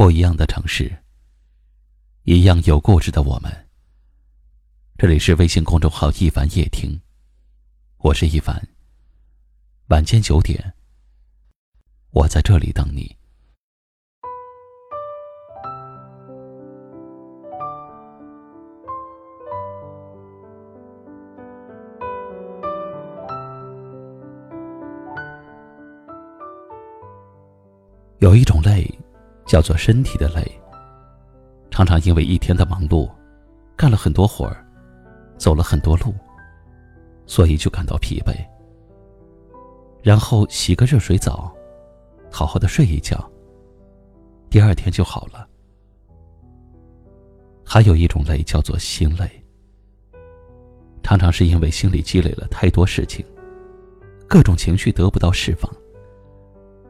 不一样的城市，一样有故事的我们。这里是微信公众号“一凡夜听”，我是一凡。晚间九点，我在这里等你。有一种累，叫做身体的累。常常因为一天的忙碌，干了很多活儿，走了很多路，所以就感到疲惫。然后洗个热水澡，好好的睡一觉，第二天就好了。还有一种累，叫做心累。常常是因为心里积累了太多事情，各种情绪得不到释放。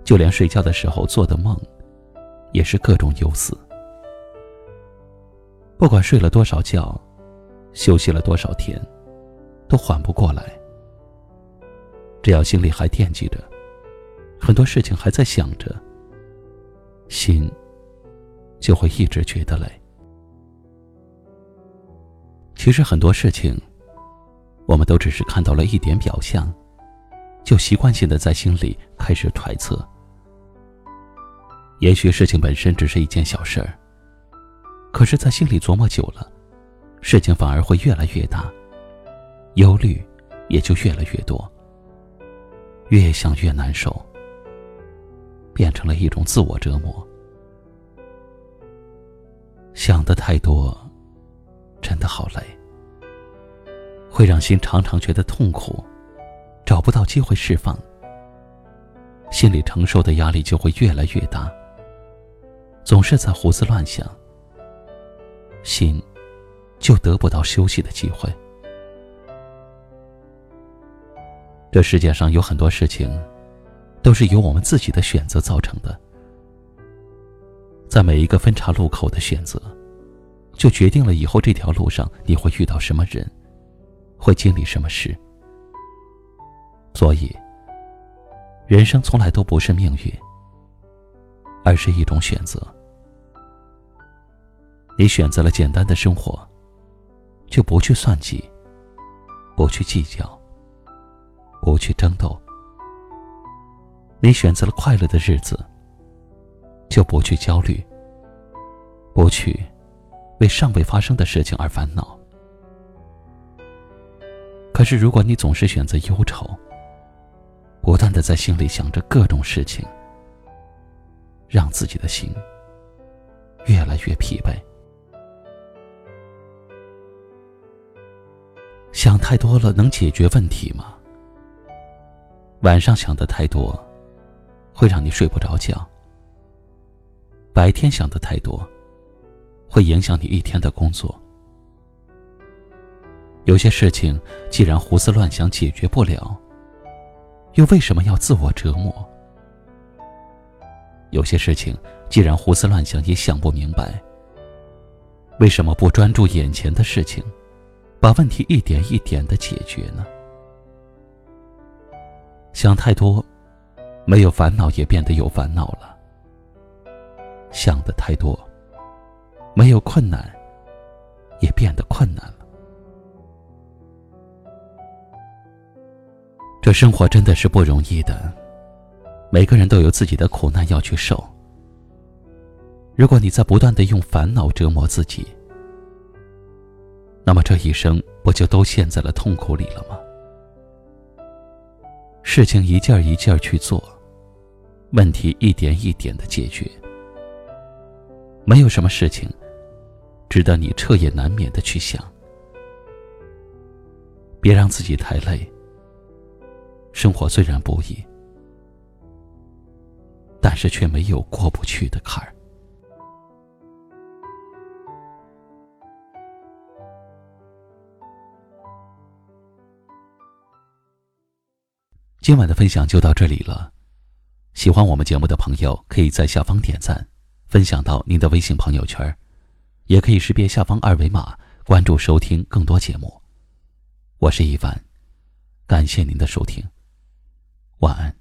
就连睡觉的时候做的梦，也是各种忧思。不管睡了多少觉，休息了多少天，都缓不过来。只要心里还惦记着，很多事情还在想着，心就会一直觉得累。其实很多事情，我们都只是看到了一点表象，就习惯性的在心里开始揣测。也许事情本身只是一件小事儿，可是，在心里琢磨久了，事情反而会越来越大，忧虑也就越来越多，越想越难受，变成了一种自我折磨。想的太多，真的好累，会让心常常觉得痛苦，找不到机会释放，心里承受的压力就会越来越大。总是在胡思乱想，心就得不到休息的机会。这世界上有很多事情，都是由我们自己的选择造成的。在每一个分岔路口的选择，就决定了以后这条路上你会遇到什么人，会经历什么事。所以，人生从来都不是命运。而是一种选择。你选择了简单的生活，就不去算计，不去计较，不去争斗。你选择了快乐的日子，就不去焦虑，不去为尚未发生的事情而烦恼。可是，如果你总是选择忧愁，不断的在心里想着各种事情，让自己的心越来越疲惫。想太多了能解决问题吗？晚上想的太多，会让你睡不着觉。白天想的太多，会影响你一天的工作。有些事情既然胡思乱想解决不了，又为什么要自我折磨？有些事情，既然胡思乱想也想不明白，为什么不专注眼前的事情，把问题一点一点的解决呢？想太多，没有烦恼也变得有烦恼了；想的太多，没有困难也变得困难了。这生活真的是不容易的。每个人都有自己的苦难要去受。如果你在不断的用烦恼折磨自己，那么这一生不就都陷在了痛苦里了吗？事情一件一件去做，问题一点一点的解决，没有什么事情值得你彻夜难眠的去想。别让自己太累。生活虽然不易。但是却没有过不去的坎儿。今晚的分享就到这里了，喜欢我们节目的朋友可以在下方点赞，分享到您的微信朋友圈，也可以识别下方二维码关注收听更多节目。我是一凡，感谢您的收听，晚安。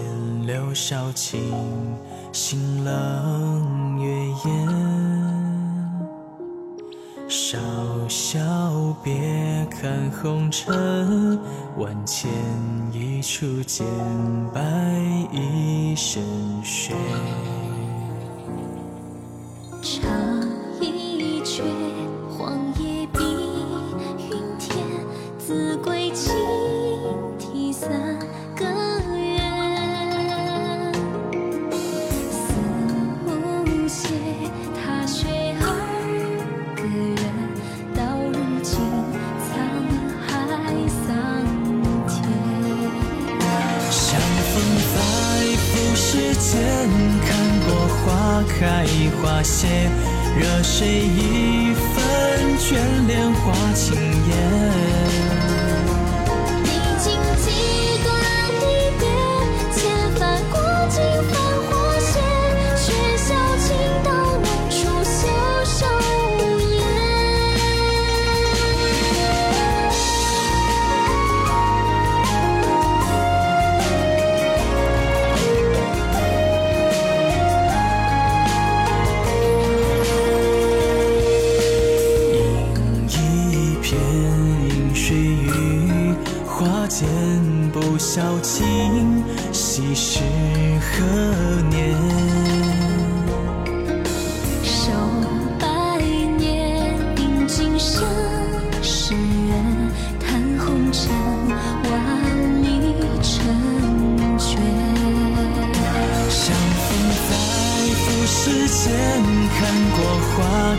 边柳梢青，新冷月掩。少小别看红尘，万千一处见白一身雪。一花谢，惹谁一分眷恋花轻烟。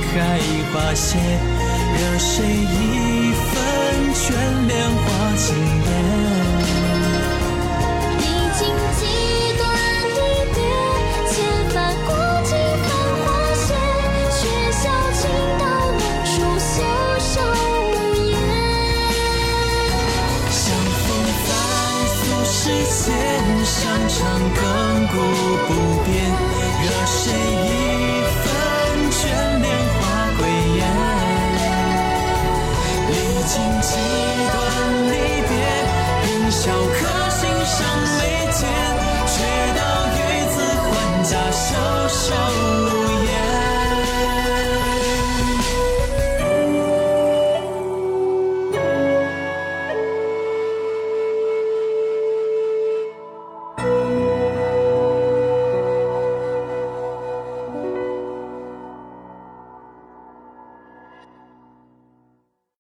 开花谢，惹谁一分眷恋花轻烟。